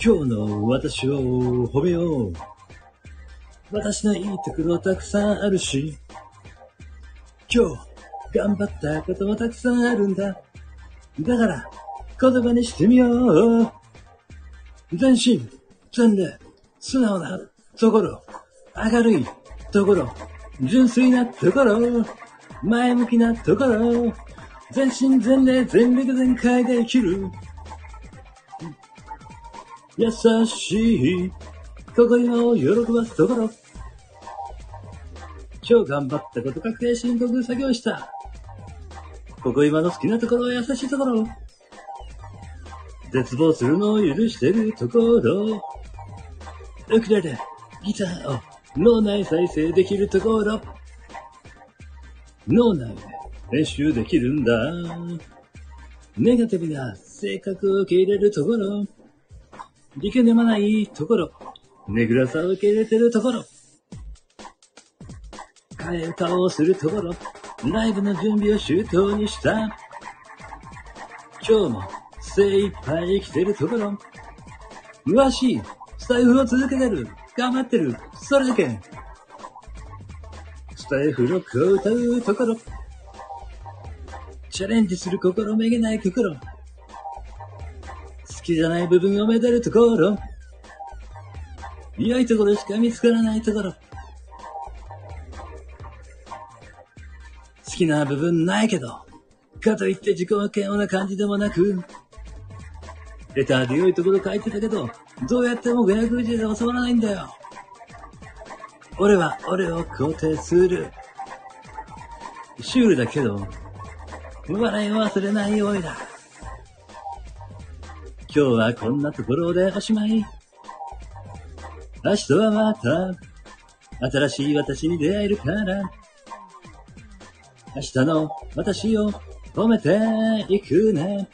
今日の私を褒めよう。私のいいところたくさんあるし、今日頑張ったこともたくさんあるんだ。だから言葉にしてみよう。全身、全霊、素直なところ、明るいところ、純粋なところ、前向きなところ、全身全霊全力全開で生きる。優しい、心を喜ばすところ。今日頑張ったこと確定申告作業した。ここ今の好きなところは、優しいところ。絶望するのを許してるところ。ウクレレ、ギターを脳内再生できるところ。脳内で練習できるんだ。ネガティブな性格を受け入れるところ。理系でもないところ。ねぐらさを受け入れてるところ。替え歌をするところ。ライブの準備を周到にした。今日も精一杯生きてるところ。詳しい。スタイフを続けてる。頑張ってる。それだけ。スタイフの子を歌うところ。チャレンジする心めげない心。じゃない部分をめでるところ。良いところしか見つからないところ。好きな部分ないけど、かといって自己嫌悪な感じでもなく、レターで良いところ書いてたけど、どうやっても510字で収まらないんだよ。俺は俺を肯定する。シュールだけど、笑いを忘れないおいだ。今日はこんなところでおしまい。明日はまた、新しい私に出会えるから。明日の私を褒めていくね。